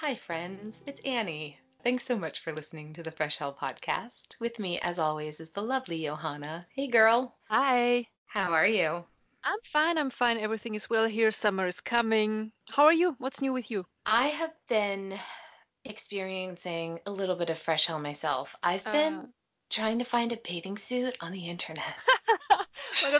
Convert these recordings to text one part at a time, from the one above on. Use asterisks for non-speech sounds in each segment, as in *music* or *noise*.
Hi, friends. It's Annie. Thanks so much for listening to the Fresh Hell podcast. With me, as always, is the lovely Johanna. Hey, girl. Hi. How are you? I'm fine. I'm fine. Everything is well here. Summer is coming. How are you? What's new with you? I have been experiencing a little bit of fresh hell myself. I've been Uh, trying to find a bathing suit on the internet. *laughs*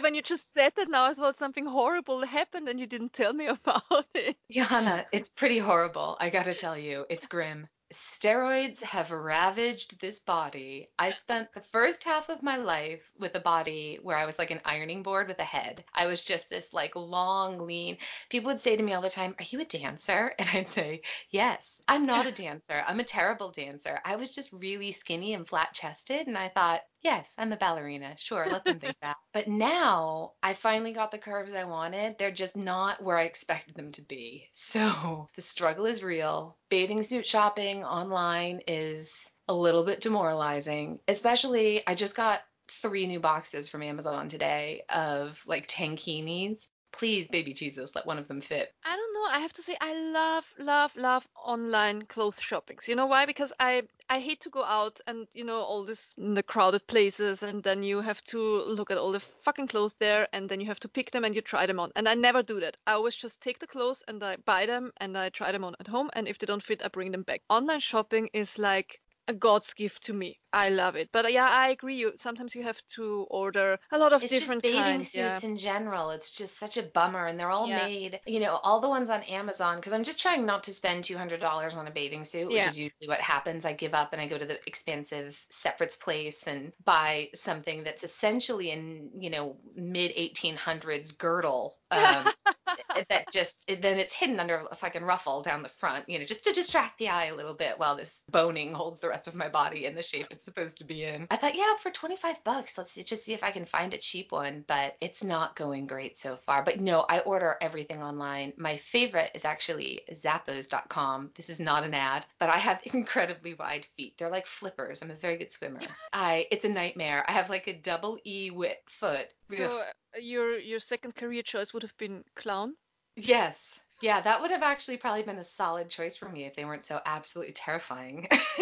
when you just said that now, I thought something horrible happened and you didn't tell me *laughs* about it. Johanna, it's pretty horrible. I gotta tell you, it's grim. Steroids have ravaged this body. I spent the first half of my life with a body where I was like an ironing board with a head. I was just this like long, lean. People would say to me all the time, Are you a dancer? *laughs* And I'd say, Yes. I'm not a *laughs* dancer. I'm a terrible dancer. I was just really skinny and flat chested. And I thought, Yes, I'm a ballerina. Sure, let them think that. But now I finally got the curves I wanted. They're just not where I expected them to be. *laughs* So the struggle is real. Bathing suit shopping online is a little bit demoralizing, especially I just got three new boxes from Amazon today of like tankinis. Please, baby Jesus, let one of them fit. I don't know. I have to say, I love, love, love online clothes shoppings. You know why? Because I I hate to go out and you know all this in the crowded places, and then you have to look at all the fucking clothes there, and then you have to pick them and you try them on. And I never do that. I always just take the clothes and I buy them and I try them on at home, and if they don't fit, I bring them back. Online shopping is like a God's gift to me. I love it. But uh, yeah, I agree. You sometimes you have to order a lot of It's just different bathing kinds. Yeah. suits in general. It's just such a bummer. And they're all Yeah. made, you know, all the ones on Amazon, because I'm just trying not to spend $200 on a bathing suit, which Yeah. is usually what happens. I give up and I go to the expensive separates place and buy something that's essentially in, you know, mid 1800s girdle. Um, *laughs* that just then it's hidden under a fucking ruffle down the front, you know, just to distract the eye a little bit while this boning holds the rest of my body in the shape it's supposed to be in. I thought, yeah, for 25 bucks, let's just see if I can find a cheap one, but it's not going great so far. But no, I order everything online. My favorite is actually zappos.com. This is not an ad, but I have *laughs* incredibly wide feet. They're like flippers. I'm a very good swimmer. *laughs* I it's a nightmare. I have like a double E width foot. So your your second career choice would have been clown. Yes. Yeah, that would have actually probably been a solid choice for me if they weren't so absolutely terrifying. *laughs*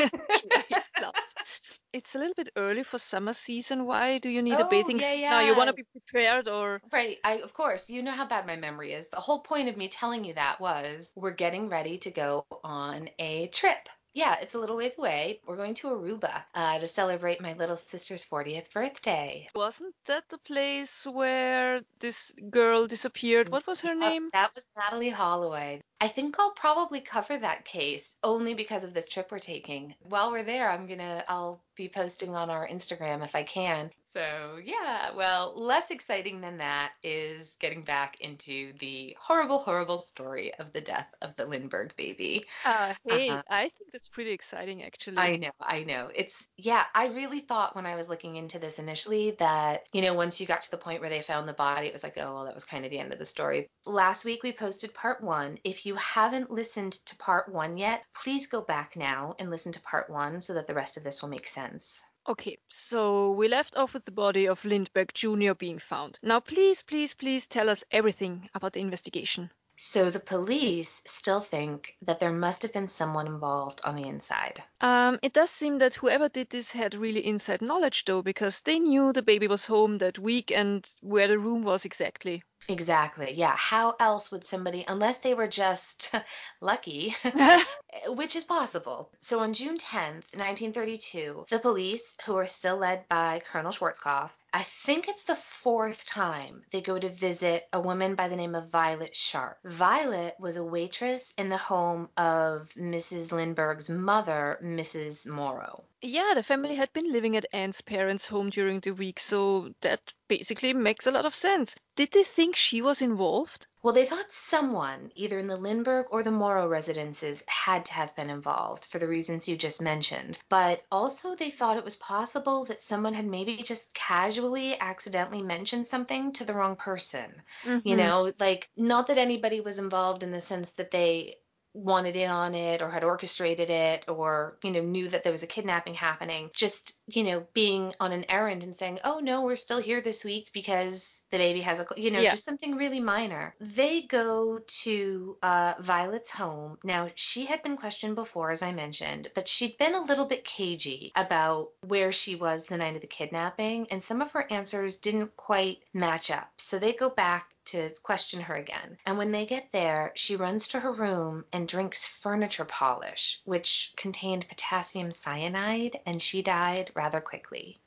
It's a little bit early for summer season. Why do you need a Oh, bathing yeah, suit now? You want to be prepared or Right. I, of course, you know how bad my memory is. The whole point of me telling you that was we're getting ready to go on a trip. Yeah, it's a little ways away. We're going to Aruba uh, to celebrate my little sister's 40th birthday. wasn't that the place where this girl disappeared? What was her name? that was Natalee Holloway. I think I'll probably cover that case only because of this trip we're taking. While we're there, I'm gonna I'll be posting on our Instagram if I can. So yeah, well, less exciting than that is getting back into the horrible, horrible story of the death of the Lindbergh baby. Uh, hey, Uh, I think that's pretty exciting actually. I know, I know. It's, yeah, I really thought when I was looking into this initially that, you know, once you got to the point where they found the body, it was like, oh, well, that was kind of the end of the story. Last week we posted part one. If you haven't listened to part one yet, please go back now and listen to part one so that the rest of this will make sense. Okay, so we left off with the body of Lindbergh Jr. being found. Now, please, please, please tell us everything about the investigation. So the police still think that there must have been someone involved on the inside. Um, it does seem that whoever did this had really inside knowledge, though, because they knew the baby was home that week and where the room was exactly. Exactly. Yeah. How else would somebody, unless they were just *laughs* lucky, *laughs* eh, which is possible. So on June 10th, 1932, the police, who are still led by Colonel Schwarzkopf, I think it's the fourth time they go to visit a woman by the name of Violet Sharp. Violet was a waitress in the home of Mrs. Lindbergh's mother, Mrs. Morrow. Yeah, the family had been living at Anne's parents' home during the week, so that basically makes a lot of sense. Did they think she was involved? Well, they thought someone, either in the Lindbergh or the Morrow residences, had to have been involved for the reasons you just mentioned. But also, they thought it was possible that someone had maybe just casually, accidentally mentioned something to the wrong person. You Mm-hmm. know, like, not that anybody was involved in the sense that they wanted in on it or had orchestrated it or you know knew that there was a kidnapping happening just you know being on an errand and saying oh no we're still here this week because the baby has a, you know, Yeah. just something really minor. They go to uh, Violet's home. Now, she had been questioned before, as I mentioned, but she'd been a little bit cagey about where she was the night of the kidnapping, and some of her answers didn't quite match up. So they go back to question her again. And when they get there, she runs to her room and drinks furniture polish, which contained potassium cyanide, and she died rather quickly.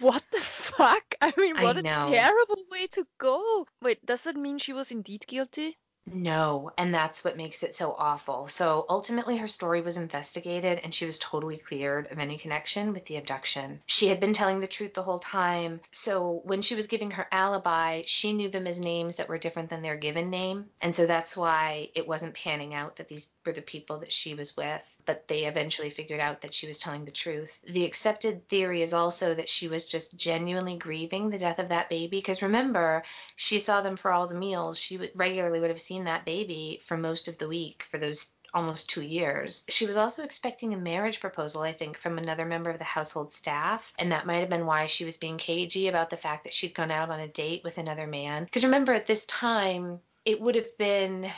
What the fuck? I mean, what a terrible way to go. Wait, does that mean she was indeed guilty? No, and that's what makes it so awful. So ultimately, her story was investigated and she was totally cleared of any connection with the abduction. She had been telling the truth the whole time. So when she was giving her alibi, she knew them as names that were different than their given name. And so that's why it wasn't panning out that these were the people that she was with. But they eventually figured out that she was telling the truth. The accepted theory is also that she was just genuinely grieving the death of that baby. Because remember, she saw them for all the meals. She regularly would have seen that baby for most of the week for those almost two years. She was also expecting a marriage proposal, I think, from another member of the household staff. And that might have been why she was being cagey about the fact that she'd gone out on a date with another man. Because remember, at this time, it would have been.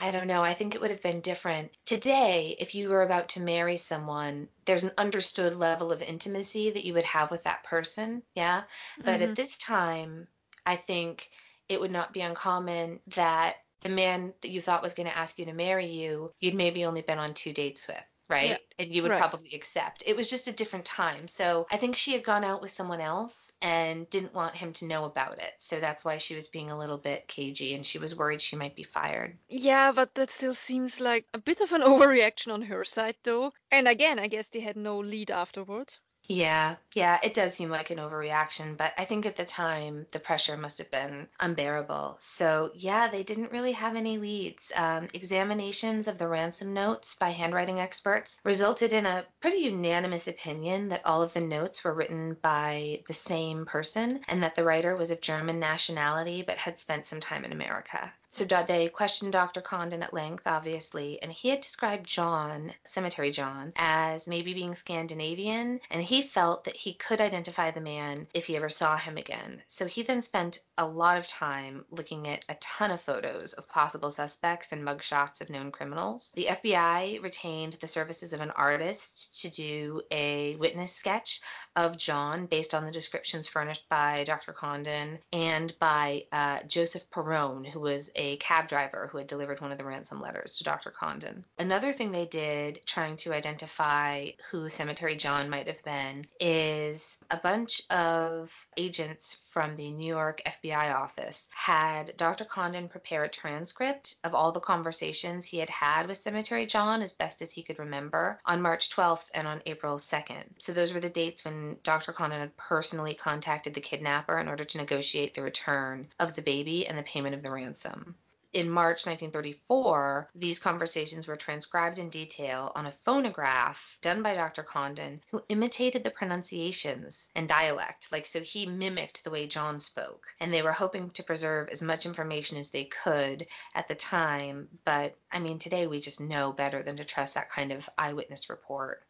I don't know. I think it would have been different. Today, if you were about to marry someone, there's an understood level of intimacy that you would have with that person. Yeah. But Mhm. at this time, I think it would not be uncommon that the man that you thought was going to ask you to marry you, you'd maybe only been on two dates with, right? Yeah, And you would right. probably accept. It was just a different time. So I think she had gone out with someone else and didn't want him to know about it. So that's why she was being a little bit cagey and she was worried she might be fired. Yeah, but that still seems like a bit of an *laughs* overreaction on her side, though. And again, I guess they had no lead afterwards. Yeah, yeah, it does seem like an overreaction, but I think at the time the pressure must have been unbearable. So, yeah, they didn't really have any leads. Um, examinations of the ransom notes by handwriting experts resulted in a pretty unanimous opinion that all of the notes were written by the same person and that the writer was of German nationality but had spent some time in America. So they questioned Dr. Condon at length, obviously, and he had described John, Cemetery John, as maybe being Scandinavian, and he felt that he could identify the man if he ever saw him again. So he then spent a lot of time looking at a ton of photos of possible suspects and mugshots of known criminals. The FBI retained the services of an artist to do a witness sketch of John based on the descriptions furnished by Dr. Condon and by uh, Joseph Perrone, who was a cab driver who had delivered one of the ransom letters to Dr. Condon. Another thing they did trying to identify who Cemetery John might have been is a bunch of agents from the New York FBI office had Dr. Condon prepare a transcript of all the conversations he had had with Cemetery John as best as he could remember on March 12th and on April 2nd. So those were the dates when Dr. Condon had personally contacted the kidnapper in order to negotiate the return of the baby and the payment of the ransom in March 1934, these conversations were transcribed in detail on a phonograph done by Dr. Condon, who imitated the pronunciations and dialect. Like, so he mimicked the way John spoke. And they were hoping to preserve as much information as they could at the time. But I mean, today we just know better than to trust that kind of eyewitness report.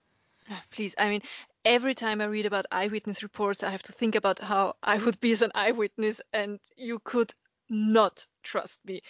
Ah, Please, I mean, every time I read about eyewitness reports, I have to think about how I would be as an eyewitness, and you could not trust me.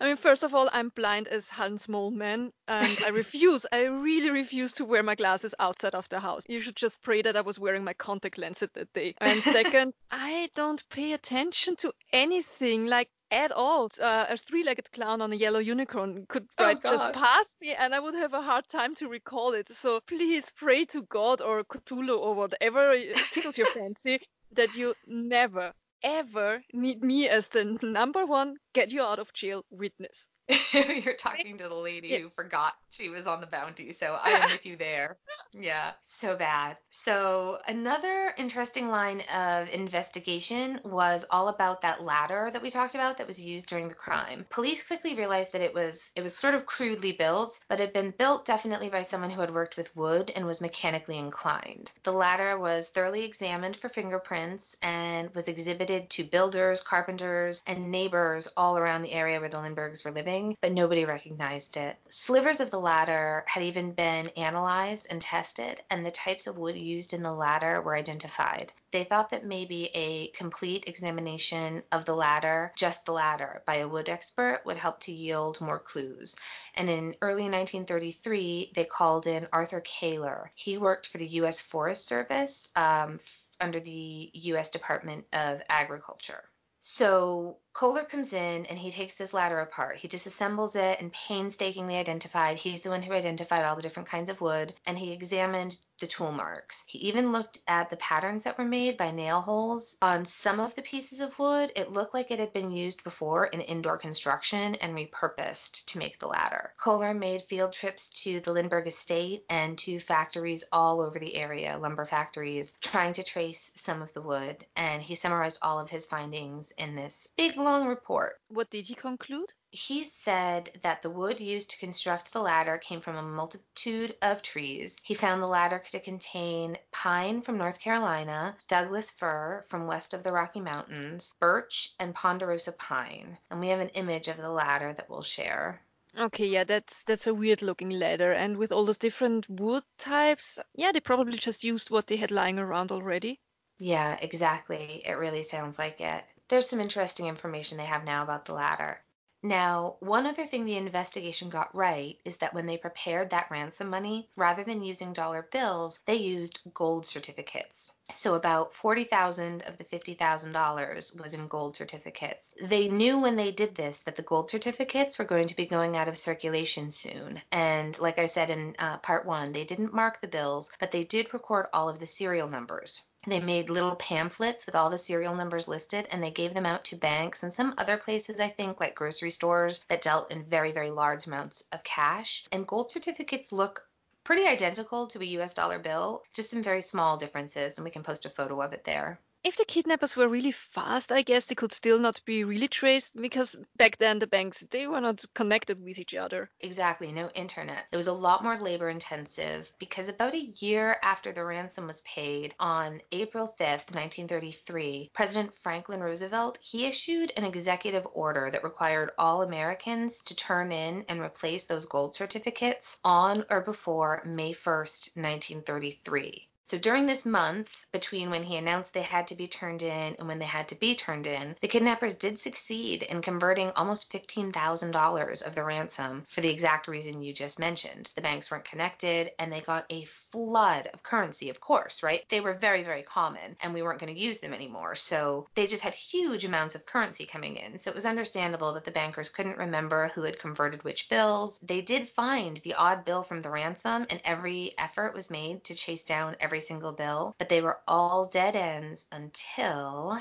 I mean, first of all, I'm blind as Hans Moleman, and I refuse, I really refuse to wear my glasses outside of the house. You should just pray that I was wearing my contact lenses that day. And second, *laughs* I don't pay attention to anything like at all. Uh, a three-legged clown on a yellow unicorn could Oh, just pass me, and I would have a hard time to recall it. So please pray to God or Cthulhu or whatever tickles your *laughs* fancy that you never ever need me as the number one get you out of jail witness. *laughs* You're talking to the lady Yeah. who forgot she was on the bounty, so I am *laughs* with you there. Yeah, so bad. So, another interesting line of investigation was all about that ladder that we talked about that was used during the crime. Police quickly realized that it was it was sort of crudely built, but had been built definitely by someone who had worked with wood and was mechanically inclined. The ladder was thoroughly examined for fingerprints and was exhibited to builders, carpenters, and neighbors all around the area where the Lindberghs were living but nobody recognized it. Slivers of the ladder had even been analyzed and tested, and the types of wood used in the ladder were identified. They thought that maybe a complete examination of the ladder, just the ladder, by a wood expert would help to yield more clues. And in early 1933, they called in Arthur Koehler. He worked for the U.S. Forest Service um, under the U.S. Department of Agriculture. So Koehler comes in and he takes this ladder apart. He disassembles it and painstakingly identified. He's the one who identified all the different kinds of wood and he examined the tool marks. He even looked at the patterns that were made by nail holes on some of the pieces of wood. It looked like it had been used before in indoor construction and repurposed to make the ladder. Koehler made field trips to the Lindbergh estate and to factories all over the area, lumber factories, trying to trace some of the wood. And he summarized all of his findings in this big long report. What did he conclude? He said that the wood used to construct the ladder came from a multitude of trees. He found the ladder to contain pine from North Carolina, Douglas fir from west of the Rocky Mountains, birch, and ponderosa pine. And we have an image of the ladder that we'll share. Okay, yeah, that's that's a weird looking ladder, and with all those different wood types, yeah, they probably just used what they had lying around already. Yeah, exactly. It really sounds like it. There's some interesting information they have now about the ladder. Now, one other thing the investigation got right is that when they prepared that ransom money, rather than using dollar bills, they used gold certificates. So about 40,000 of the $50,000 was in gold certificates. They knew when they did this that the gold certificates were going to be going out of circulation soon. And like I said in uh, part one, they didn't mark the bills, but they did record all of the serial numbers. They made little pamphlets with all the serial numbers listed and they gave them out to banks and some other places, I think, like grocery stores that dealt in very, very large amounts of cash. And gold certificates look pretty identical to a US dollar bill, just some very small differences, and we can post a photo of it there if the kidnappers were really fast, I guess they could still not be really traced because back then the banks they were not connected with each other. Exactly, no internet. It was a lot more labor intensive because about a year after the ransom was paid on April 5th, 1933, President Franklin Roosevelt, he issued an executive order that required all Americans to turn in and replace those gold certificates on or before May 1st, 1933. So during this month, between when he announced they had to be turned in and when they had to be turned in, the kidnappers did succeed in converting almost $15,000 of the ransom for the exact reason you just mentioned. The banks weren't connected and they got a flood of currency, of course, right? They were very, very common and we weren't going to use them anymore. So they just had huge amounts of currency coming in. So it was understandable that the bankers couldn't remember who had converted which bills. They did find the odd bill from the ransom and every effort was made to chase down every single bill, but they were all dead ends until.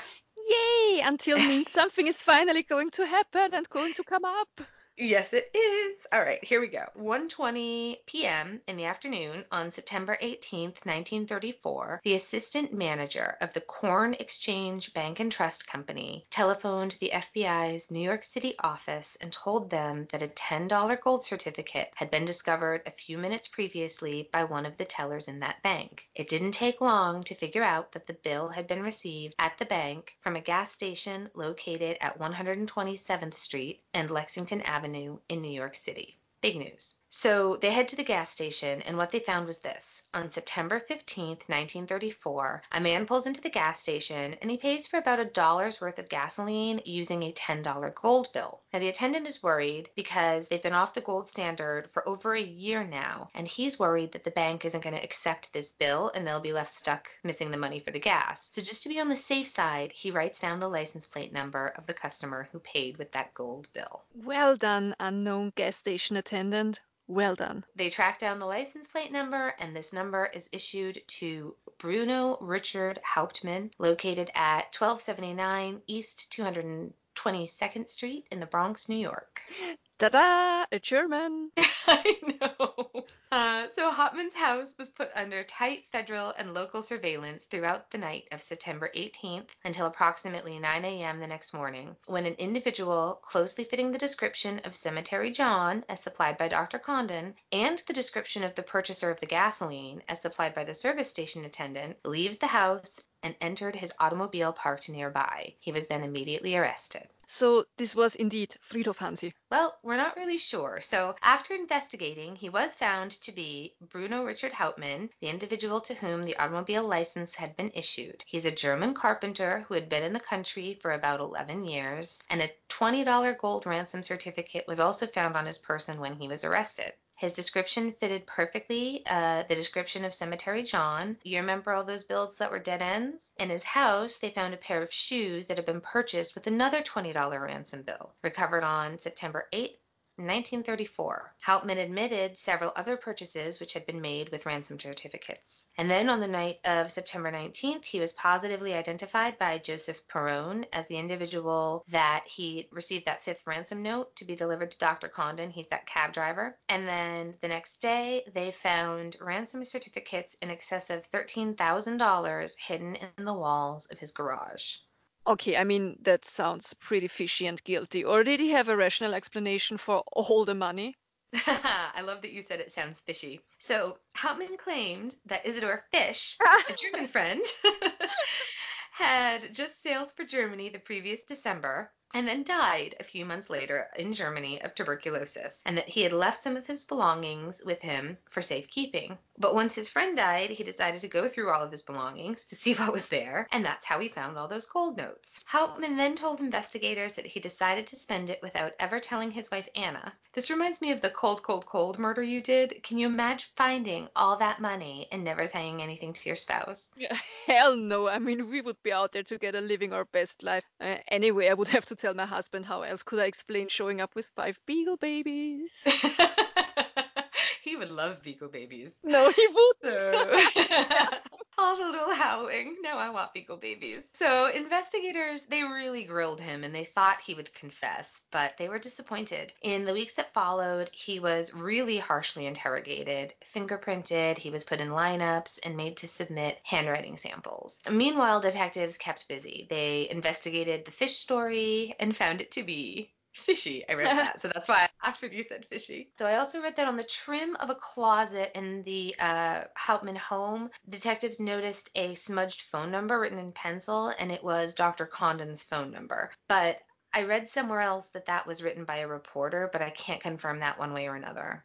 Yay! Until means something is finally going to happen and going to come up. Yes, it is. All right, here we go. 1:20 p.m. in the afternoon on September 18th, 1934, the assistant manager of the Corn Exchange Bank and Trust Company telephoned the FBI's New York City office and told them that a $10 gold certificate had been discovered a few minutes previously by one of the tellers in that bank. It didn't take long to figure out that the bill had been received at the bank from a gas station located at 127th Street and Lexington Avenue Avenue in New York City. Big news. So they head to the gas station, and what they found was this on September 15, 1934, a man pulls into the gas station and he pays for about a dollar's worth of gasoline using a $10 gold bill. Now, the attendant is worried because they've been off the gold standard for over a year now, and he's worried that the bank isn't going to accept this bill and they'll be left stuck missing the money for the gas. So, just to be on the safe side, he writes down the license plate number of the customer who paid with that gold bill. Well done, unknown gas station attendant. Well done. They track down the license plate number, and this number is issued to Bruno Richard Hauptmann, located at 1279 East 222nd Street in the Bronx, New York. Ta-da! A German. *laughs* I know. Uh, so Hauptmann's house was put under tight federal and local surveillance throughout the night of September 18th until approximately 9 a.m. the next morning, when an individual closely fitting the description of Cemetery John, as supplied by Dr. Condon, and the description of the purchaser of the gasoline, as supplied by the service station attendant, leaves the house and entered his automobile parked nearby. He was then immediately arrested. So this was indeed Friedhof Hansi. Well, we're not really sure. So, after investigating, he was found to be Bruno Richard Hauptmann, the individual to whom the automobile license had been issued. He's a German carpenter who had been in the country for about 11 years, and a $20 gold ransom certificate was also found on his person when he was arrested. His description fitted perfectly uh, the description of Cemetery John. You remember all those builds that were dead ends? In his house, they found a pair of shoes that had been purchased with another $20 ransom bill, recovered on September 8, 1934, Hauptmann admitted several other purchases which had been made with ransom certificates. And then on the night of September 19th, he was positively identified by Joseph Perrone as the individual that he received that fifth ransom note to be delivered to Dr. Condon. He's that cab driver. And then the next day, they found ransom certificates in excess of $13,000 hidden in the walls of his garage. Okay, I mean, that sounds pretty fishy and guilty. Or did he have a rational explanation for all the money? *laughs* I love that you said it sounds fishy. So, Hauptmann claimed that Isidor Fisch, a *laughs* German friend, *laughs* had just sailed for Germany the previous December and then died a few months later in Germany of tuberculosis, and that he had left some of his belongings with him for safekeeping. But once his friend died, he decided to go through all of his belongings to see *laughs* what was there, and that's how he found all those gold notes. Hauptmann then told investigators that he decided to spend it without ever telling his wife Anna. This reminds me of the cold, cold, cold murder you did. Can you imagine finding all that money and never saying anything to your spouse? *laughs* Hell no. I mean, we would be out there together living our best life. Uh, anyway, I would have to tell my husband how else could I explain showing up with five beagle babies. *laughs* he would love beagle babies. No, he would. So. *laughs* the little howling. No, I want beagle babies. So investigators, they really grilled him and they thought he would confess, but they were disappointed. In the weeks that followed, he was really harshly interrogated, fingerprinted, he was put in lineups and made to submit handwriting samples. Meanwhile, detectives kept busy. They investigated the fish story and found it to be fishy. I read that. So that's why after you said fishy. So I also read that on the trim of a closet in the uh, Hauptmann home, detectives noticed a smudged phone number written in pencil, and it was Dr. Condon's phone number. But I read somewhere else that that was written by a reporter, but I can't confirm that one way or another.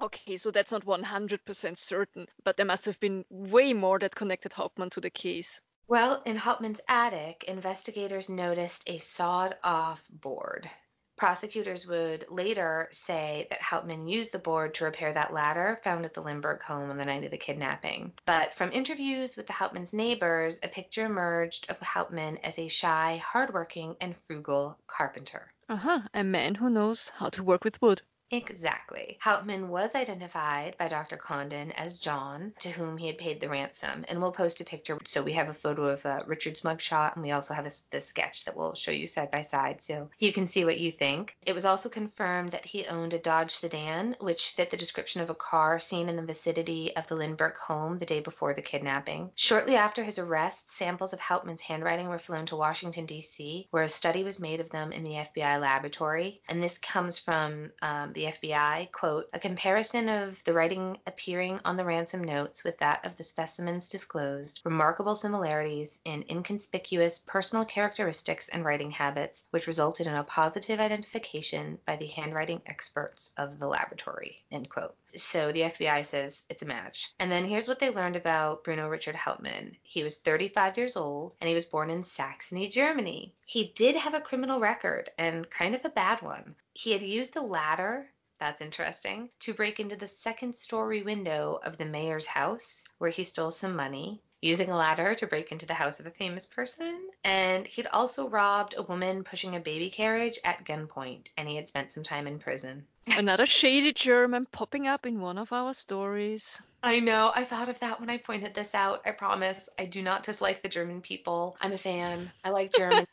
Okay, so that's not 100% certain, but there must have been way more that connected Hauptmann to the case. Well, in Hauptmann's attic, investigators noticed a sawed off board. Prosecutors would later say that Hauptmann used the board to repair that ladder found at the Lindbergh home on the night of the kidnapping. But from interviews with the Hauptmann's neighbors, a picture emerged of Hauptmann as a shy, hardworking, and frugal carpenter. Uh huh, a man who knows how to work with wood. Exactly. Hauptmann was identified by Dr. Condon as John, to whom he had paid the ransom. And we'll post a picture. So we have a photo of uh, Richard's mugshot, and we also have this, this sketch that we'll show you side by side so you can see what you think. It was also confirmed that he owned a Dodge sedan, which fit the description of a car seen in the vicinity of the Lindbergh home the day before the kidnapping. Shortly after his arrest, samples of Hauptmann's handwriting were flown to Washington, D.C., where a study was made of them in the FBI laboratory. And this comes from um, the FBI, quote, a comparison of the writing appearing on the ransom notes with that of the specimens disclosed remarkable similarities in inconspicuous personal characteristics and writing habits, which resulted in a positive identification by the handwriting experts of the laboratory, end quote. So the FBI says it's a match. And then here's what they learned about Bruno Richard Hauptmann. He was 35 years old and he was born in Saxony, Germany. He did have a criminal record and kind of a bad one. He had used a ladder that's interesting, to break into the second story window of the mayor's house where he stole some money, using a ladder to break into the house of a famous person. And he'd also robbed a woman pushing a baby carriage at gunpoint, and he had spent some time in prison. Another shady German popping up in one of our stories. I know. I thought of that when I pointed this out. I promise. I do not dislike the German people. I'm a fan. I like *laughs* Germany.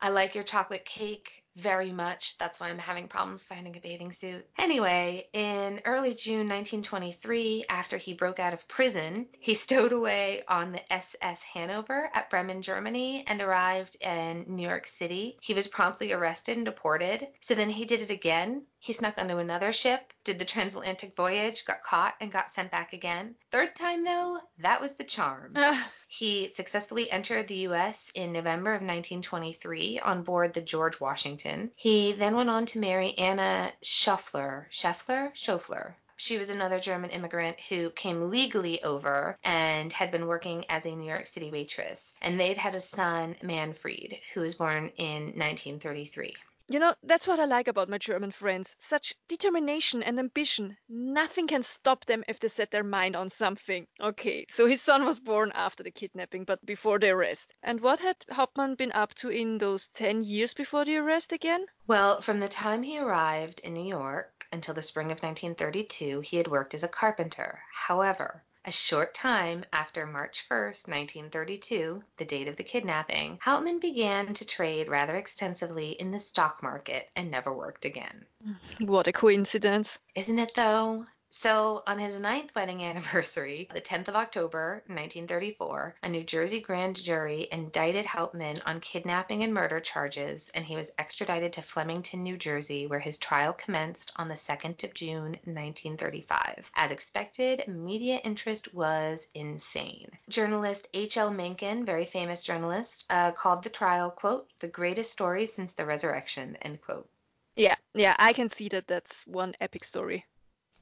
I like your chocolate cake very much. That's why I'm having problems finding a bathing suit. Anyway, in early June 1923, after he broke out of prison, he *laughs* stowed away on the SS Hanover at Bremen, Germany, and arrived in New York City. He was promptly arrested and deported. So then he did it again. He snuck onto another ship, did the transatlantic voyage, got caught, and got sent back again. Third time, though, that was the charm. *laughs* He successfully entered the U.S. in November of 1923 on board the George Washington. He then went on to marry Anna Scheffler. Scheffler? Schofler. She was another German immigrant who came legally over and had been working as a New York City waitress. And they'd had a son, Manfred, who was born in 1933. You know, that's what I like about my German friends. Such determination and ambition. Nothing can stop them if they set their mind on something. Okay, so his son was born after the kidnapping, but before the arrest. And what had Hauptmann been up to in those 10 years before the arrest again? Well, from the time he arrived in New York until the spring of 1932, he had worked as a carpenter. However, a short time after March 1, 1932, the date of the kidnapping, Hauptmann began to trade rather extensively in the stock market and never worked again. *laughs* What a coincidence. Isn't it though? So, on his ninth wedding anniversary, *laughs* the 10th of October, 1934, a New Jersey grand jury indicted Hauptmann on kidnapping and murder charges, and he was extradited to Flemington, New Jersey, where his trial commenced on the 2nd of June, 1935. As expected, media interest was insane. Journalist H.L. Mencken, very famous journalist, uh, called the trial, quote, the greatest story since the resurrection, end quote. Yeah, yeah, I can see that that's one epic story.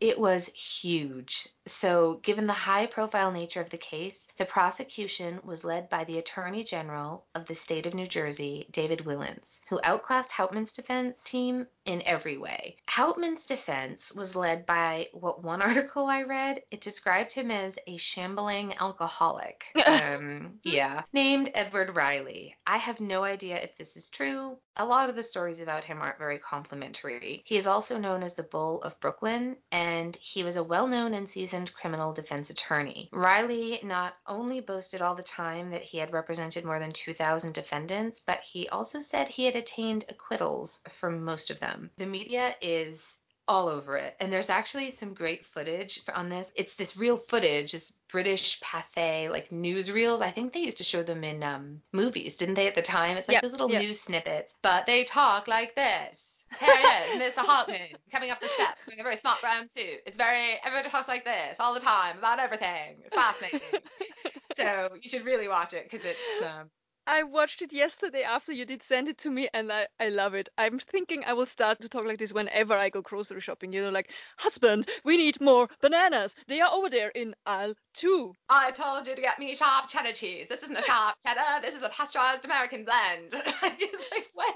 It was huge. So, given the high profile nature of the case, the prosecution was led by the Attorney General of the state of New Jersey, David Wilentz, who outclassed Hauptmann's defense team in every way. Hauptmann's defense was led by what one *laughs* article I read, it described him as a shambling alcoholic. *laughs* Um, yeah, named Edward Reilly. I have no idea if this is true. A lot of the stories about him aren't very complimentary. He is also known as the Bull of Brooklyn, and he was a well known and seasoned criminal defense attorney. Riley not only boasted all the time that he had represented more than 2,000 defendants, but he also said he had attained acquittals from most of them. The media is all over it. And there's actually some great footage on this. It's this real footage, this British Pathé like newsreels. I think they used to show them in um, movies, didn't they, at the time? It's like Yeah, those little yeah. news snippets, but they talk like this. Here he is, Mr. *laughs* Hartman, coming up the steps wearing a very smart brown suit. It's very, everybody talks like this all the time about everything. It's fascinating. *laughs* so you should really watch it because it's, um, I watched it yesterday after you did send it to me, and I, I love it. I'm thinking I will start to talk like this whenever I go grocery shopping. You know, like, husband, we need more bananas. They are over there in aisle two. I told you to get me sharp cheddar cheese. This isn't a sharp *laughs* cheddar. This is a pasteurized American blend. *laughs* it's like what?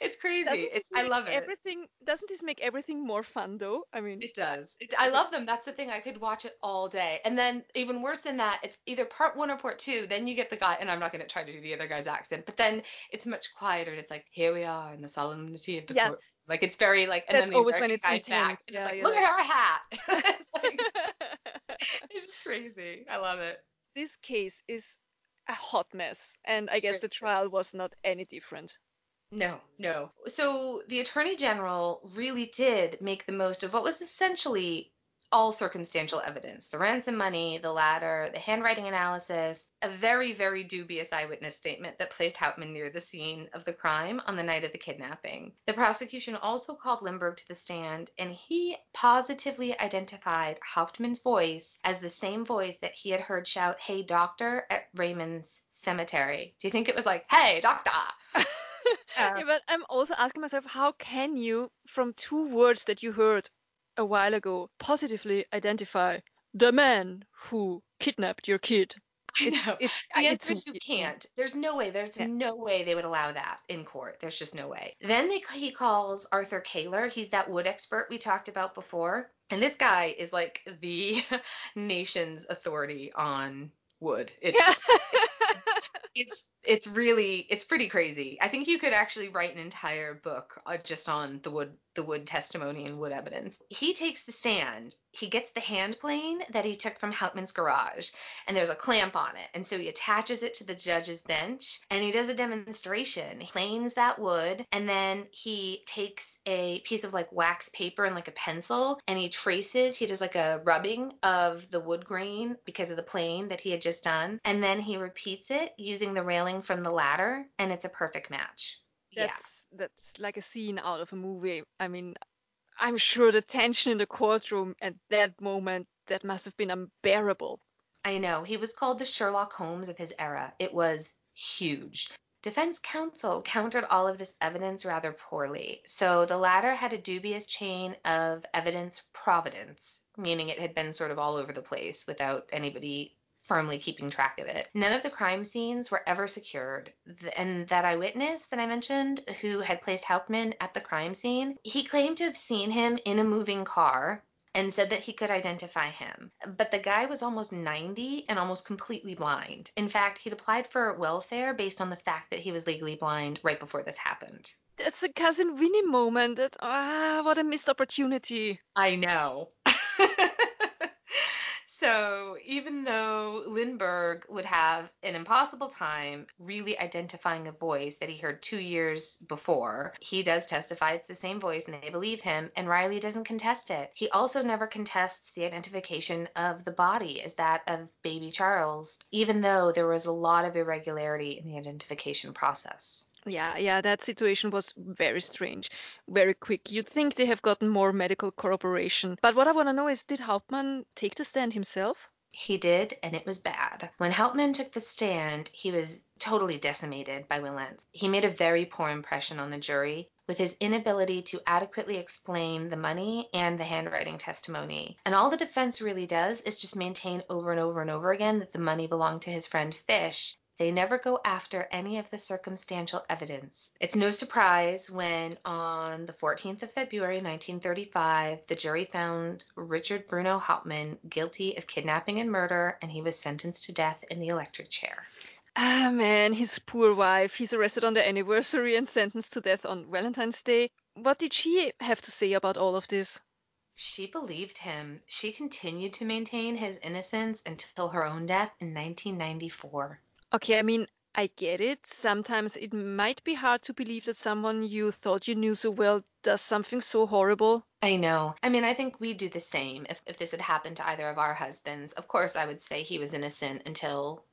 It's crazy. Doesn't It's, I love it. Everything doesn't this make everything more fun though? I mean, It does. It, I love them. That's the thing. I could watch it all day. And then even worse than that, it's either part one or part two. Then you get the guy, and I'm not going to try to do the other guy's accent, but then it's much quieter. And it's like, here we are in the solemnity of the Yeah. court. Like it's very like, and That's then the always when it's intense. Yeah, it's like, you're look at her hat. *laughs* it's, like, *laughs* it's just crazy. I love it. this case is a hot mess, and I guess the trial was not any different. No, no. So the attorney general really did make the most of what was essentially all circumstantial evidence the ransom money, the ladder, the handwriting analysis, a very, very dubious eyewitness statement that placed Hauptmann near the scene of the crime on the night of the kidnapping. The prosecution also called Lindbergh to the stand, and he positively identified Hauptmann's voice as the same voice that he had heard shout, Hey, doctor, at Raymond's cemetery. Do you think it was like, Hey, doctor? *laughs* Yeah, but I'm also asking myself, how can you, from two words that you heard a while ago, positively identify the man who kidnapped your kid? *laughs* I It's- know. it's- yeah, it's you can't. There's no way. There's Yeah. no way they would allow that in court. There's just no way. Then they, he calls Arthur Koehler. He's that wood expert we talked about before. And this guy is like the *laughs* nation's authority on wood. It's it's it's really it's pretty crazy. I think you could actually write an entire book uh, just on the wood the wood testimony and wood evidence. He takes the stand. He gets the hand plane that he took from Hauptmann's garage, and there's a clamp on it, and so he attaches it to the judge's bench, and he does a demonstration. He planes that wood, and then he takes a piece of like wax paper and like a pencil, and he traces. He does like a rubbing of the wood grain because of the plane that he had just done, and then he repeats it using the railing from the ladder, and it's a perfect match. yeah. That's that's like a scene out of a movie. I mean, I'm sure the tension in the courtroom at that moment that must have been unbearable. I know. He was called the Sherlock Holmes of his era. It was huge. Defense counsel countered all of this evidence rather poorly. So the latter had a dubious chain of evidence providence, meaning it had been sort of all over the place without anybody firmly keeping track of it. None of the crime scenes were ever secured. And that eyewitness that I mentioned, who had placed Hauptmann at the crime scene, he claimed to have seen him in a moving car and said that he could identify him. But the guy was almost 90 and almost completely blind. In fact, he'd applied for welfare based on the fact that he was legally blind right before this happened. That's a cousin Vinny moment. That ah, what a missed opportunity. I know. So even though Lindbergh would have an impossible time really identifying a voice that he heard two years before, he does testify it's the same voice and they believe him, and Reilly doesn't contest it. He also never contests the identification of the body as that of baby Charles, even though there was a lot of irregularity in the identification process. Yeah, yeah, that situation was very strange, very quick. You'd think they have gotten more medical corroboration. But what I want to know is did Hauptmann take the stand himself? He did, and it was bad. When Hauptmann took the stand, he was totally decimated by Wilentz. He made a very poor impression on the jury with his inability to adequately explain the money and the handwriting testimony. And all the defense really does is just maintain over and over and over again that the money belonged to his friend Fisch they never go after any of the circumstantial evidence. It's no surprise when, on the 14th of February 1935, the jury found Richard Bruno Hauptmann guilty of kidnapping and murder, and he was sentenced to death in the electric chair. Ah, man, his poor wife. He's arrested on the anniversary and sentenced to death on Valentine's Day. What did she have to say about all of this? She believed him. She continued to maintain his innocence until her own death in 1994. Okay, I mean, I get it. Sometimes it might be hard to believe that someone you thought you knew so well does something so horrible. I know. I mean, I think we'd do the same if, if this had happened to either of our husbands. Of course, I would say he was innocent until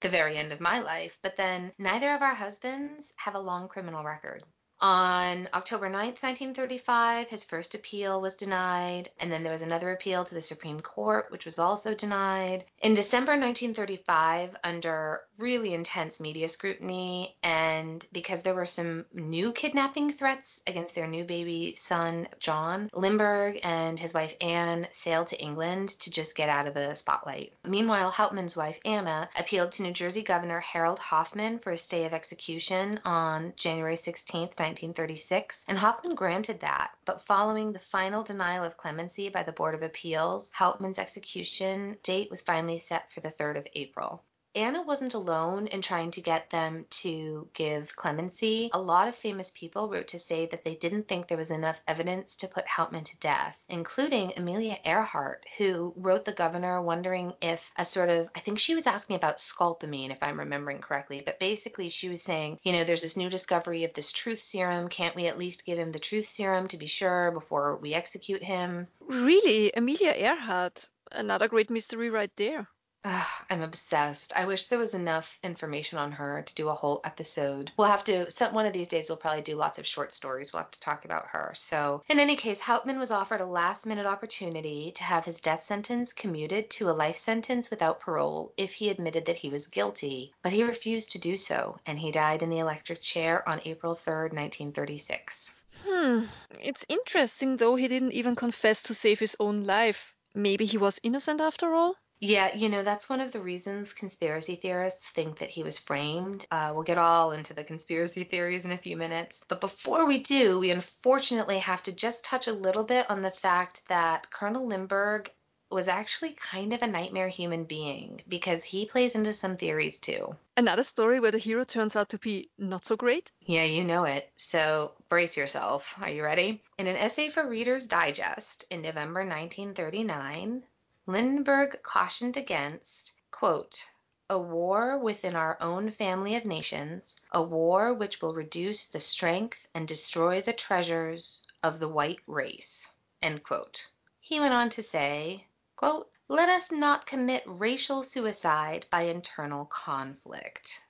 the very end of my life, but then neither of our husbands have a long criminal record. On October 9th, 1935, his first appeal was denied, and then there was another appeal to the Supreme Court, which was also denied. In December 1935, under really intense media scrutiny, and because there were some new kidnapping threats against their new baby son, John, Lindbergh and his wife Anne sailed to England to just get out of the spotlight. Meanwhile, Hauptmann's wife Anna appealed to New Jersey Governor Harold Hoffman for a stay of execution on January 16th, 1936, and Hoffman granted that. But following the final denial of clemency by the Board of Appeals, Hauptmann's execution date was finally set for the 3rd of April. Anna wasn't alone in trying to get them to give clemency. A lot of famous people wrote to say that they didn't think there was enough evidence to put Hauptmann to death, including Amelia Earhart, who wrote the governor wondering if a sort of, I think she was asking about scopolamine, if I'm remembering correctly, but basically she was saying, you know, there's this new discovery of this truth serum. Can't we at least give him the truth serum to be sure before we execute him? Really? Amelia Earhart? Another great mystery right there. Ugh, I'm obsessed. I wish there was enough information on her to do a whole episode. We'll have to, some, one of these days, we'll probably do lots of short stories. We'll have to talk about her. So, in any case, Hauptmann was offered a last minute opportunity to have his death sentence commuted to a life sentence without parole if he admitted that he was guilty, but he refused to do so, and he died in the electric chair on April 3rd, 1936. Hmm, it's interesting though he didn't even confess to save his own life. Maybe he was innocent after all? Yeah, you know, that's one of the reasons conspiracy theorists think that he was framed. Uh, we'll get all into the conspiracy theories in a few minutes. But before we do, we unfortunately have to just touch a little bit on the fact that Colonel Lindbergh was actually kind of a nightmare human being because he plays into some theories too. Another story where the hero turns out to be not so great? Yeah, you know it. So brace yourself. Are you ready? In an essay for Reader's Digest in November 1939, Lindbergh cautioned against, a war within our own family of nations, a war which will reduce the strength and destroy the treasures of the white race. He went on to say, let us not commit racial suicide by internal conflict.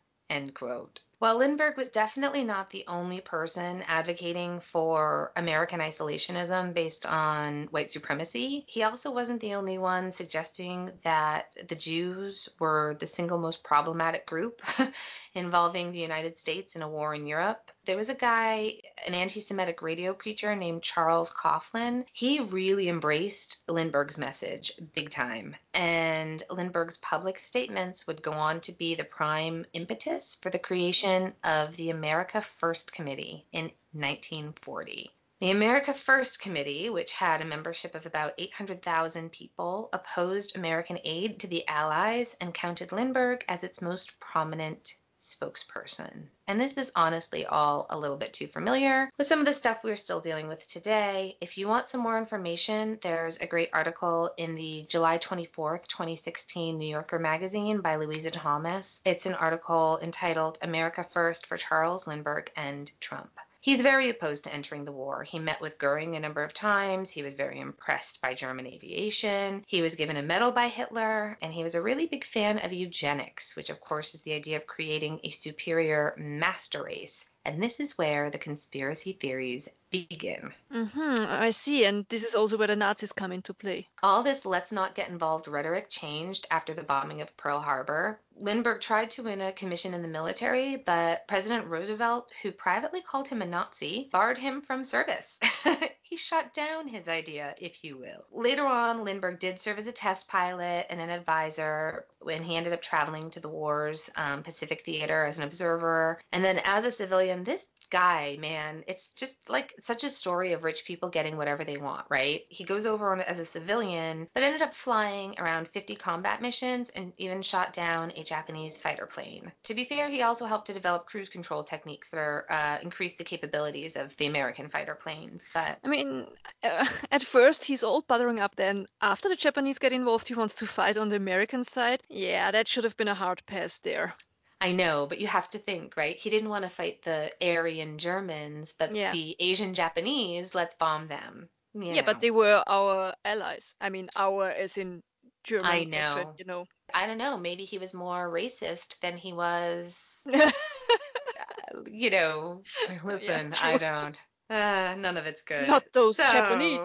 Well, Lindbergh was definitely not the only person advocating for American isolationism based on white supremacy. He also wasn't the only one suggesting that the Jews were the single most problematic group *laughs* involving the United States in a war in Europe. There was a guy, an anti Semitic radio preacher named Charles Coughlin. He really embraced Lindbergh's message big time. And Lindbergh's public statements would go on to be the prime impetus for the creation of the America First Committee in 1940. The America First Committee, which had a membership of about 800,000 people, opposed American aid to the Allies and counted Lindbergh as its most prominent spokesperson. And this is honestly all a little bit too familiar with some of the stuff we're still dealing with today. If you want some more information, there's a great article in the July 24th, 2016 New Yorker magazine by Louisa Thomas. It's an article entitled America First for Charles Lindbergh and Trump. He's very opposed to entering the war. He met with Goering a number of times. He was very impressed by German aviation. He was given a medal by Hitler, and he was a really big fan of eugenics, which, of course, is the idea of creating a superior master race. And this is where the conspiracy theories begin. Mm-hmm, I see. And this is also where the Nazis come into play. All this let's not get involved rhetoric changed after the bombing of Pearl Harbor. Lindbergh tried to win a commission in the military, but President Roosevelt, who privately called him a Nazi, barred him from service. *laughs* *laughs* he shut down his idea, if you will. Later on, Lindbergh did serve as a test pilot and an advisor when he ended up traveling to the war's um, Pacific Theater as an observer. And then as a civilian, this guy, man, it's just like such a story of rich people getting whatever they want, right? He goes over on as a civilian, but ended up flying around 50 combat missions and even shot down a Japanese fighter plane. To be fair, he also helped to develop cruise control techniques that are uh, the capabilities of the American fighter planes. But I mean, uh, *laughs* at first he's all buttering up. Then after the Japanese get involved, he wants to fight on the American side. Yeah, that should have been a hard pass there. I know, but you have to think, right? He didn't want to fight the Aryan Germans, but yeah. the Asian Japanese, let's bomb them. yeah, know. but they were our allies. I mean, our as in German. I know. you know. I don't know. Maybe he was more racist than he was. *laughs* uh, you know, *laughs* listen, yeah, I don't. Uh, none of it's good. Not those so... Japanese.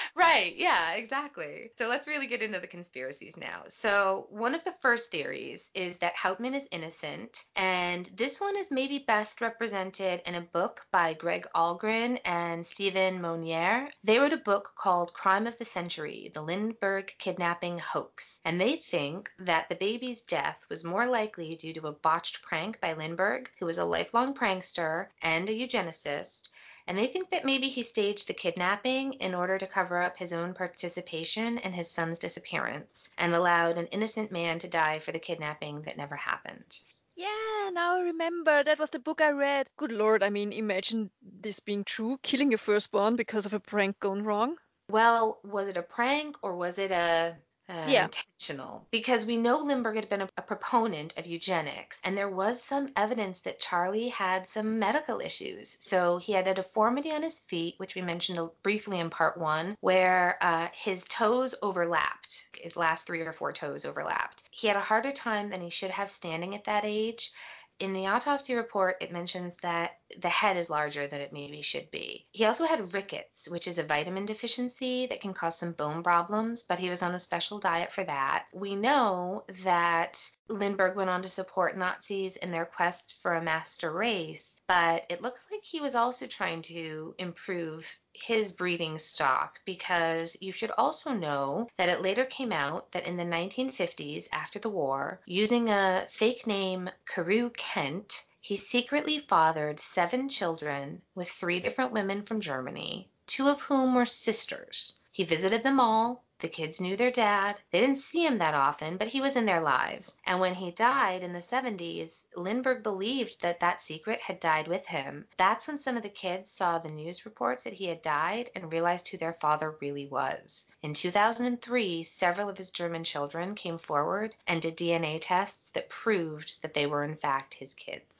*laughs* right. Yeah, exactly. So let's really get into the conspiracies now. So, one of the first theories is that Hauptmann is innocent, and this one is maybe best represented in a book by Greg Ahlgren and Stephen Monier. They wrote a book called Crime of the Century The Lindbergh Kidnapping Hoax, and they think that the baby's death was more likely due to a botched prank by Lindbergh, who was a lifelong prankster and a eugenicist and they think that maybe he staged the kidnapping in order to cover up his own participation in his son's disappearance and allowed an innocent man to die for the kidnapping that never happened. Yeah, now I remember. That was the book I read. Good lord, I mean, imagine this being true killing your firstborn because of a prank gone wrong. Well, was it a prank or was it a uh, yeah. intentional because we know Lindbergh had been a, a, proponent of eugenics, and there was some evidence that Charlie had some medical issues. So he had a deformity on his feet, which we mentioned briefly in part one, where uh, his toes overlapped. His last three or four toes overlapped. He had a harder time than he should have standing at that age in the autopsy report, it mentions that the head is larger than it maybe should be. He also had rickets, which is a vitamin deficiency that can cause some bone problems, but he was on a special diet for that. We know that Lindbergh went on to support Nazis in their quest for a master race, but it looks like he was also trying to improve his breeding stock because you should also know that it later came out that in the 1950s, after the war, using a fake name, Carew Kent, he secretly fathered seven children with three different women from Germany, two of whom were sisters. He visited them all, the kids knew their dad. They didn't see him that often, but he was in their lives. And when he died in the 70s, Lindbergh believed that that secret had died with him. That's when some of the kids saw the news reports that he had died and realized who their father really was. In 2003, several of his German children came forward and did DNA tests that proved that they were in fact his kids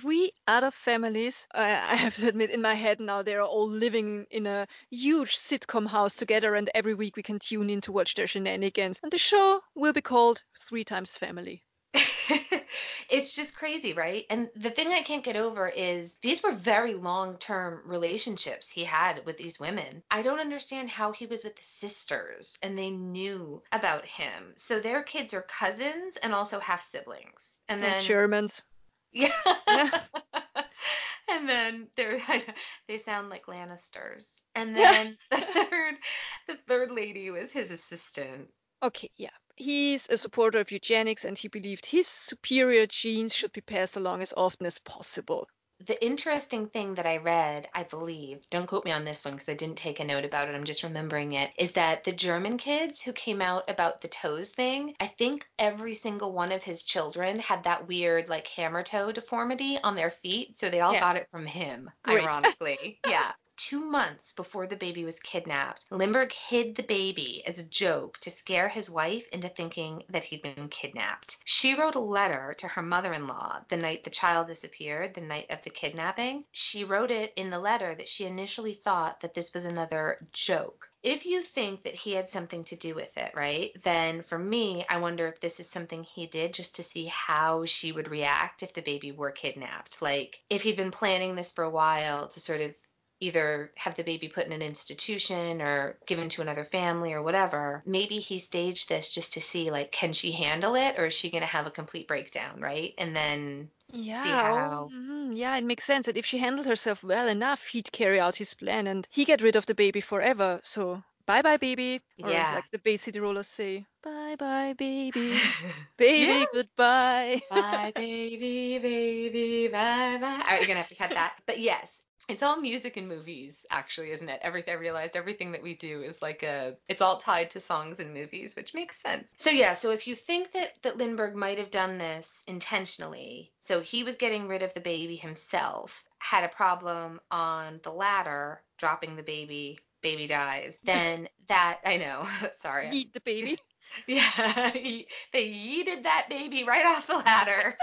three other families, uh, *laughs* I have to admit, in my head now, they're all living in a huge sitcom house together, and every week we can tune in to watch their shenanigans. And the show will be called Three Times Family. *laughs* it's just crazy, right? And the thing I can't get over is these were very long term relationships he had with these women. I don't understand how he was with the sisters and they knew about him. So their kids are cousins and also half siblings. And then Germans. Yeah. Yeah. *laughs* and then they're *laughs* they sound like Lannisters. And then *laughs* the third the third lady was his assistant. Okay, yeah. He's a supporter of eugenics and he believed his superior genes should be passed along as often as possible. The interesting thing that I read, I believe, don't quote me on this one because I didn't take a note about it, I'm just remembering it, is that the German kids who came out about the toes thing, I think every single one of his children had that weird, like, hammer toe deformity on their feet. So they all Yeah. got it from him, ironically. yeah. Two months before the baby was kidnapped, Lindbergh hid the baby as a joke to scare his wife into thinking that he'd been kidnapped. She wrote a letter to her mother in law the night the child disappeared, the night of the kidnapping. She wrote it in the letter that she initially thought that this was another joke. If you think that he had something to do with it, right, then for me, I wonder if this is something he did just to see how she would react if the baby were kidnapped. Like, if he'd been planning this for a while to sort of either have the baby put in an institution or given to another family or whatever, maybe he staged this just to see, like, can she handle it or is she going to have a complete breakdown, right? And then Yeah, how- oh, mhm, yeah, it makes sense that if she handled herself well enough, he'd carry out his plan and he get rid of the baby forever. So bye bye baby. Or Yeah. like the Bay City Rollers say, bye bye baby. *laughs* Baby, Yeah. goodbye. bye, baby, baby, bye, bye. All right, you're gonna have to cut that. But yes, it's all music and movies, actually, isn't it? Everything I realized everything that we do is like a, it's all tied to songs and movies, which makes sense. So yeah, so if you think that that Lindbergh might have done this intentionally, so he was getting rid of the baby himself, had a problem on the ladder, dropping the baby. Baby dies. *laughs* Then that I know. *laughs* Sorry. Eat the baby. *laughs* Yeah, he- they yeeted that baby right off the ladder.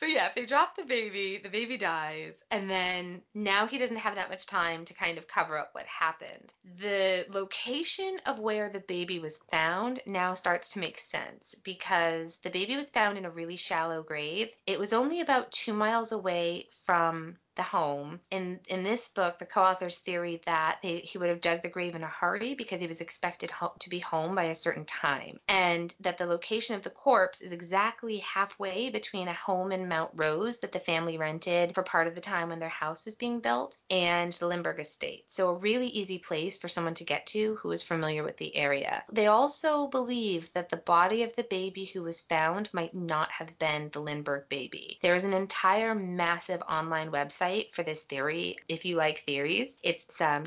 But yeah, if they drop the baby, the baby dies, and then now he doesn't have that much time to kind of cover up what happened. The location of where the baby was found now starts to make sense because the baby was found in a really shallow grave. It was only about two miles away from the home. In in this book, the co-author's theory that they, he would have dug the grave in a hurry because he was expected ho- to be home by a certain time, and that the location of the corpse is exactly halfway between a home in Mount Rose that the family rented for part of the time when their house was being built and the Lindbergh estate. So a really easy place for someone to get to who is familiar with the area. They also believe that the body of the baby who was found might not have been the Lindbergh baby. There is an entire massive online website for this theory. If you like theories, it's um.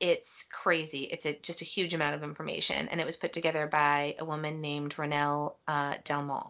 It's crazy. It's a, just a huge amount of information, and it was put together by a woman named Ronelle uh, Delmont.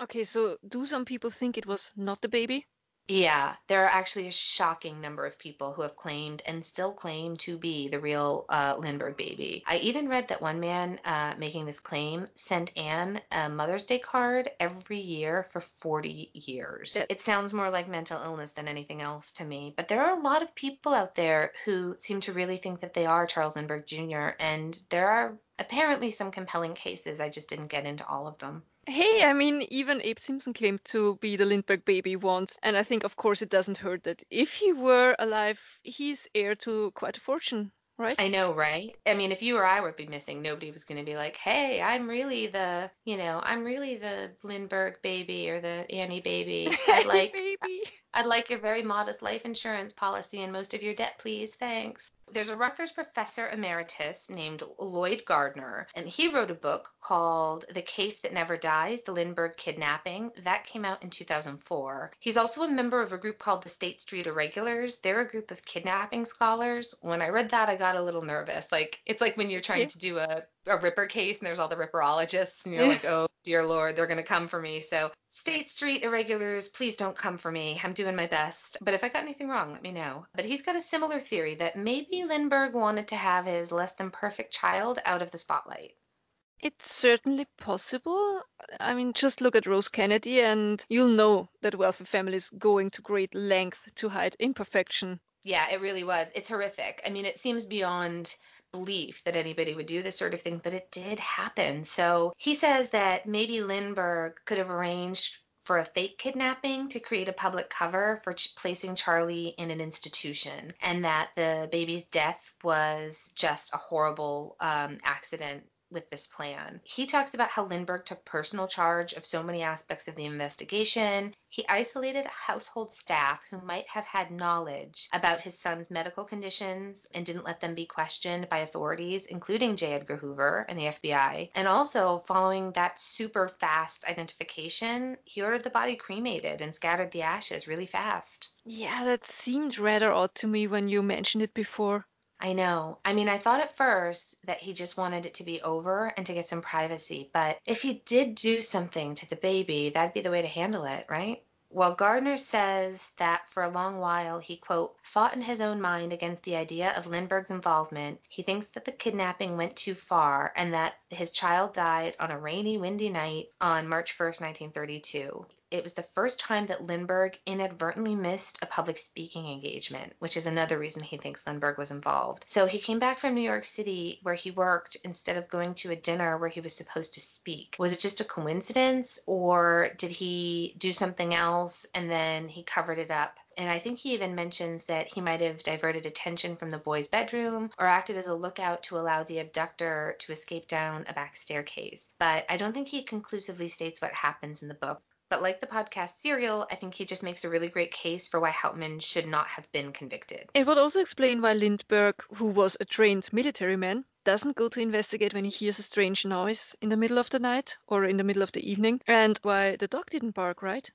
Okay, so do some people think it was not the baby? Yeah, there are actually a shocking number of people who have claimed and still claim to be the real uh, Lindbergh baby. I even read that one man uh, making this claim sent Anne a Mother's Day card every year for 40 years. It sounds more like mental illness than anything else to me, but there are a lot of people out there who seem to really think that they are Charles Lindbergh Jr., and there are apparently some compelling cases. I just didn't get into all of them. Hey, I mean, even Abe Simpson claimed to be the Lindbergh baby once, and I think, of course, it doesn't hurt that if he were alive, he's heir to quite a fortune, right? I know, right? I mean, if you or I would be missing, nobody was going to be like, "Hey, I'm really the, you know, I'm really the Lindbergh baby or the Annie baby. *laughs* I'd like, baby. I'd like your very modest life insurance policy and most of your debt, please. Thanks." There's a Rutgers professor emeritus named Lloyd Gardner, and he wrote a book called The Case That Never Dies The Lindbergh Kidnapping. That came out in 2004. He's also a member of a group called the State Street Irregulars. They're a group of kidnapping scholars. When I read that, I got a little nervous. Like, it's like when you're trying Yeah. to do a, a Ripper case and there's all the Ripperologists, and you're like, oh, dear Lord, they're going to come for me. So, State Street Irregulars, please don't come for me. I'm doing my best. But if I got anything wrong, let me know. But he's got a similar theory that maybe Lindbergh wanted to have his less than perfect child out of the spotlight. It's certainly possible. I mean, just look at Rose Kennedy, and you'll know that wealthy families going to great length to hide imperfection. Yeah, it really was. It's horrific. I mean, it seems beyond belief that anybody would do this sort of thing, but it did happen. So he says that maybe Lindbergh could have arranged for a fake kidnapping to create a public cover for ch- placing Charlie in an institution, and that the baby's death was just a horrible um, accident with this plan. He talks about how Lindbergh took personal charge of so many aspects of the investigation. He isolated household staff who might have had knowledge about his son's medical conditions and didn't let them be questioned by authorities, including J. Edgar Hoover and the FBI. And also, following that super fast identification, he ordered the body cremated and scattered the ashes really fast. Yeah, that seemed rather odd to me when you mentioned it before. I know. I mean, I thought at first that he just wanted it to be over and to get some privacy, but if he did do something to the baby, that'd be the way to handle it, right? Well, Gardner says that for a long while he, quote, fought in his own mind against the idea of Lindbergh's involvement. He thinks that the kidnapping went too far and that his child died on a rainy, windy night on March 1st, 1932 it was the first time that Lindbergh inadvertently missed a public speaking engagement, which is another reason he thinks Lindbergh was involved. So he came back from New York City where he worked instead of going to a dinner where he was supposed to speak. Was it just a coincidence or did he do something else and then he covered it up? And I think he even mentions that he might have diverted attention from the boy's bedroom or acted as a lookout to allow the abductor to escape down a back staircase. But I don't think he conclusively states what happens in the book. But like the podcast Serial, I think he just makes a really great case for why Hauptmann should not have been convicted. It would also explain why Lindbergh, who was a trained military man, doesn't go to investigate when he hears a strange noise in the middle of the night or in the middle of the evening, and why the dog didn't bark, right?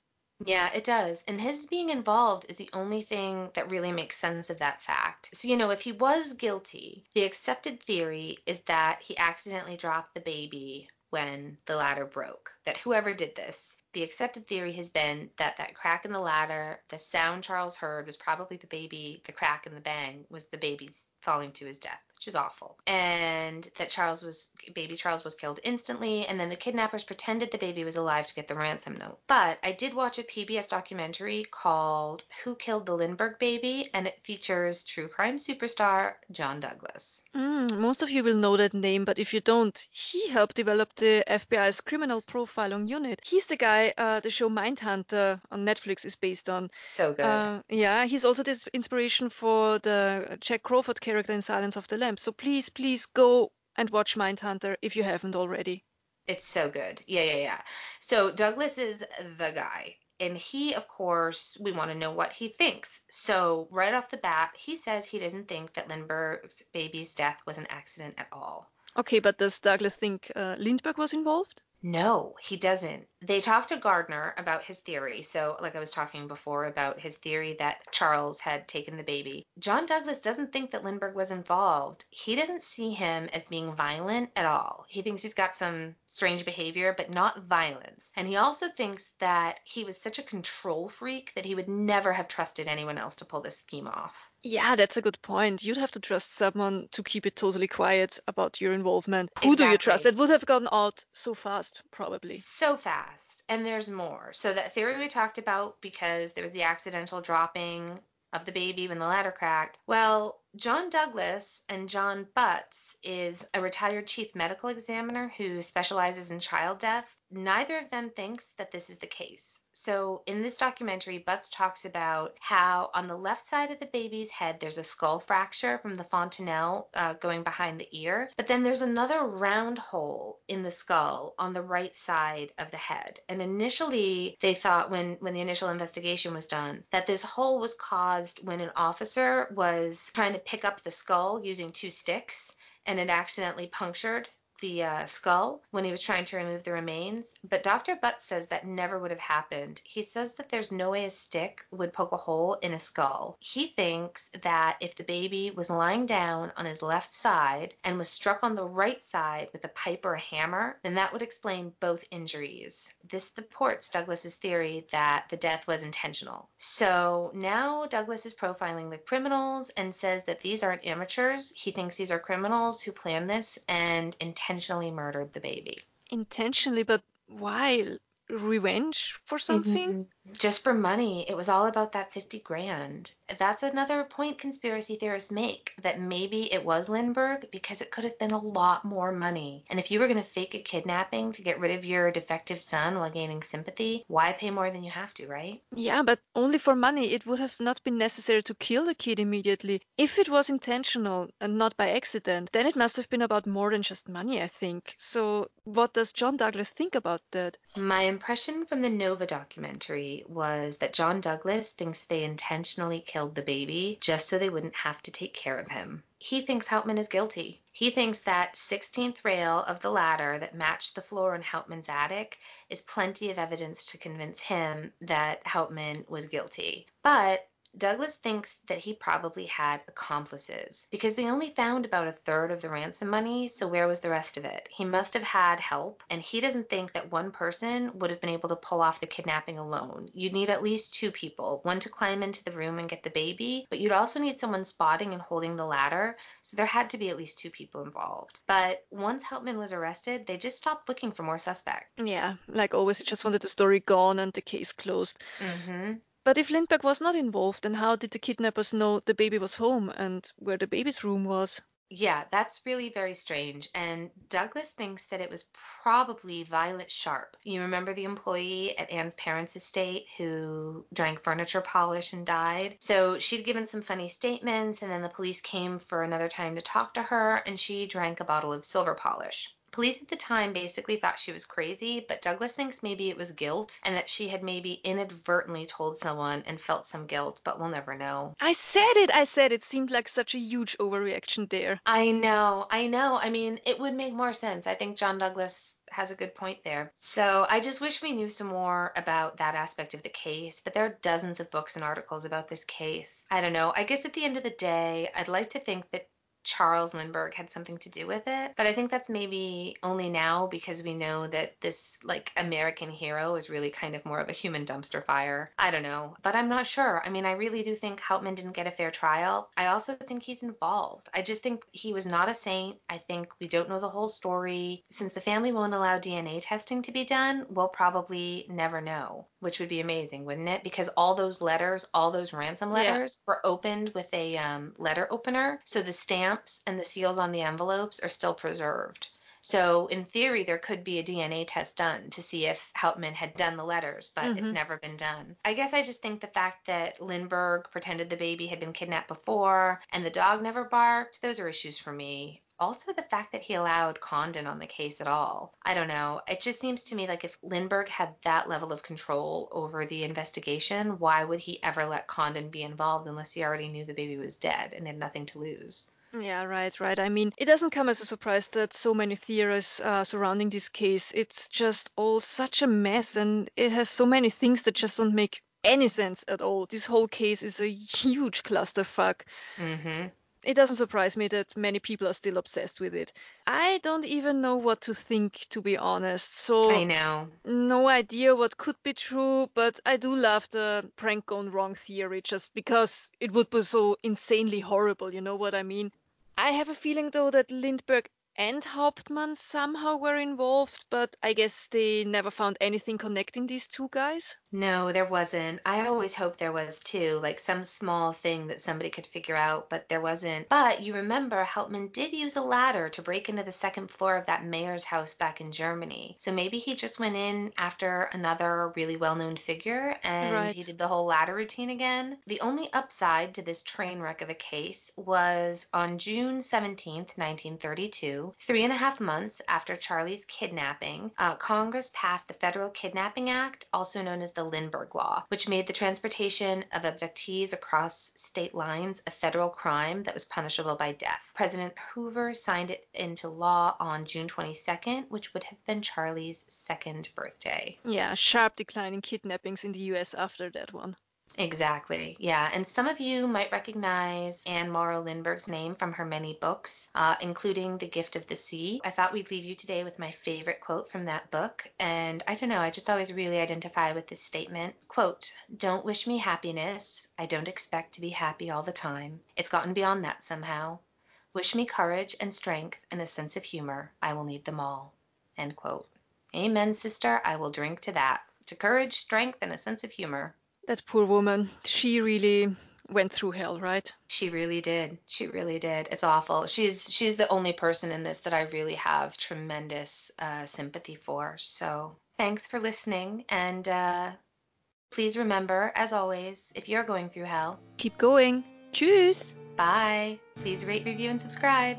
Yeah, it does. And his being involved is the only thing that really makes sense of that fact. So, you know, if he was guilty, the accepted theory is that he accidentally dropped the baby when the ladder broke, that whoever did this the accepted theory has been that that crack in the ladder, the sound Charles heard was probably the baby, the crack and the bang was the baby's falling to his death, which is awful. And that Charles was baby Charles was killed instantly, and then the kidnappers pretended the baby was alive to get the ransom note. But I did watch a PBS documentary called Who Killed the Lindbergh Baby, and it features true crime superstar John Douglas. Mm, most of you will know that name, but if you don't, he helped develop the FBI's criminal profiling unit. He's the guy uh, the show Mindhunter on Netflix is based on. So good. Uh, yeah, he's also the inspiration for the Jack Crawford character in Silence of the Lambs. So please, please go and watch Mindhunter if you haven't already. It's so good. Yeah, yeah, yeah. So Douglas is the guy. And he, of course, we want to know what he thinks. So, right off the bat, he says he doesn't think that Lindbergh's baby's death was an accident at all. Okay, but does Douglas think uh, Lindbergh was involved? No, he doesn't. They talked to Gardner about his theory. So, like I was talking before about his theory that Charles had taken the baby. John Douglas doesn't think that Lindbergh was involved. He doesn't see him as being violent at all. He thinks he's got some strange behavior, but not violence. And he also thinks that he was such a control freak that he would never have trusted anyone else to pull this scheme off. Yeah, that's a good point. You'd have to trust someone to keep it totally quiet about your involvement. Who exactly. do you trust? It would have gotten out so fast, probably. So fast. And there's more. So that theory we talked about because there was the accidental dropping of the baby when the ladder cracked. Well, John Douglas and John Butts is a retired chief medical examiner who specializes in child death. Neither of them thinks that this is the case. So in this documentary, Butts talks about how on the left side of the baby's head, there's a skull fracture from the fontanelle uh, going behind the ear. But then there's another round hole in the skull on the right side of the head. And initially, they thought when, when the initial investigation was done that this hole was caused when an officer was trying to pick up the skull using two sticks and it accidentally punctured the uh, skull when he was trying to remove the remains, but Dr. Butts says that never would have happened. He says that there's no way a stick would poke a hole in a skull. He thinks that if the baby was lying down on his left side and was struck on the right side with a pipe or a hammer, then that would explain both injuries. This supports Douglas's theory that the death was intentional. So now Douglas is profiling the criminals and says that these aren't amateurs. He thinks these are criminals who planned this and intentionally intentionally murdered the baby. Intentionally, but why? Revenge for something? Mm-hmm. Just for money. It was all about that 50 grand. That's another point conspiracy theorists make that maybe it was Lindbergh because it could have been a lot more money. And if you were going to fake a kidnapping to get rid of your defective son while gaining sympathy, why pay more than you have to, right? Yeah, but only for money. It would have not been necessary to kill the kid immediately. If it was intentional and not by accident, then it must have been about more than just money, I think. So, what does John Douglas think about that? My impression from the Nova documentary was that John Douglas thinks they intentionally killed the baby just so they wouldn't have to take care of him. He thinks Hauptmann is guilty. He thinks that 16th rail of the ladder that matched the floor in Hauptmann's attic is plenty of evidence to convince him that Hauptmann was guilty. But Douglas thinks that he probably had accomplices because they only found about a third of the ransom money, so where was the rest of it? He must have had help, and he doesn't think that one person would have been able to pull off the kidnapping alone. You'd need at least two people, one to climb into the room and get the baby, but you'd also need someone spotting and holding the ladder, so there had to be at least two people involved. But once Hauptmann was arrested, they just stopped looking for more suspects. Yeah, like always, he just wanted the story gone and the case closed. Mm-hmm. But if Lindbergh was not involved, then how did the kidnappers know the baby was home and where the baby's room was? Yeah, that's really very strange. And Douglas thinks that it was probably Violet Sharp. You remember the employee at Anne's parents' estate who drank furniture polish and died? So she'd given some funny statements, and then the police came for another time to talk to her, and she drank a bottle of silver polish. Police at the time basically thought she was crazy, but Douglas thinks maybe it was guilt and that she had maybe inadvertently told someone and felt some guilt, but we'll never know. I said it, I said it seemed like such a huge overreaction there. I know, I know. I mean, it would make more sense. I think John Douglas has a good point there. So I just wish we knew some more about that aspect of the case, but there are dozens of books and articles about this case. I don't know. I guess at the end of the day, I'd like to think that Charles Lindbergh had something to do with it. But I think that's maybe only now because we know that this like American hero is really kind of more of a human dumpster fire. I don't know, but I'm not sure. I mean, I really do think Hauptmann didn't get a fair trial. I also think he's involved. I just think he was not a saint. I think we don't know the whole story. Since the family won't allow DNA testing to be done, we'll probably never know, which would be amazing, wouldn't it? Because all those letters, all those ransom letters yeah. were opened with a um, letter opener. So the stamp stamps and the seals on the envelopes are still preserved. So in theory, there could be a DNA test done to see if Hauptmann had done the letters, but mm-hmm. it's never been done. I guess I just think the fact that Lindbergh pretended the baby had been kidnapped before and the dog never barked, those are issues for me. Also, the fact that he allowed Condon on the case at all. I don't know. It just seems to me like if Lindbergh had that level of control over the investigation, why would he ever let Condon be involved unless he already knew the baby was dead and had nothing to lose? Yeah, right, right. I mean, it doesn't come as a surprise that so many theories uh, surrounding this case. It's just all such a mess, and it has so many things that just don't make any sense at all. This whole case is a huge clusterfuck. Mm-hmm. It doesn't surprise me that many people are still obsessed with it. I don't even know what to think, to be honest. So I know. No idea what could be true, but I do love the prank gone wrong theory just because it would be so insanely horrible. You know what I mean? I have a feeling though that Lindbergh and Hauptmann somehow were involved, but I guess they never found anything connecting these two guys. No, there wasn't. I always hoped there was too, like some small thing that somebody could figure out, but there wasn't. But you remember Hauptmann did use a ladder to break into the second floor of that mayor's house back in Germany. So maybe he just went in after another really well known figure and right. he did the whole ladder routine again. The only upside to this train wreck of a case was on June 17th, 1932, three and a half months after Charlie's kidnapping, uh, Congress passed the Federal Kidnapping Act, also known as the Lindbergh Law, which made the transportation of abductees across state lines a federal crime that was punishable by death. President Hoover signed it into law on June 22nd, which would have been Charlie's second birthday. Yeah, sharp decline in kidnappings in the US after that one. Exactly. Yeah. And some of you might recognize Anne Morrow Lindbergh's name from her many books, uh, including The Gift of the Sea. I thought we'd leave you today with my favorite quote from that book. And I don't know, I just always really identify with this statement. Quote, Don't wish me happiness. I don't expect to be happy all the time. It's gotten beyond that somehow. Wish me courage and strength and a sense of humor. I will need them all. End quote. Amen, sister. I will drink to that. to courage, strength, and a sense of humor. That poor woman. She really went through hell, right? She really did. She really did. It's awful. She's she's the only person in this that I really have tremendous uh, sympathy for. So thanks for listening, and uh, please remember, as always, if you're going through hell, Keep going. Tschüss. bye. Please rate, review, and subscribe.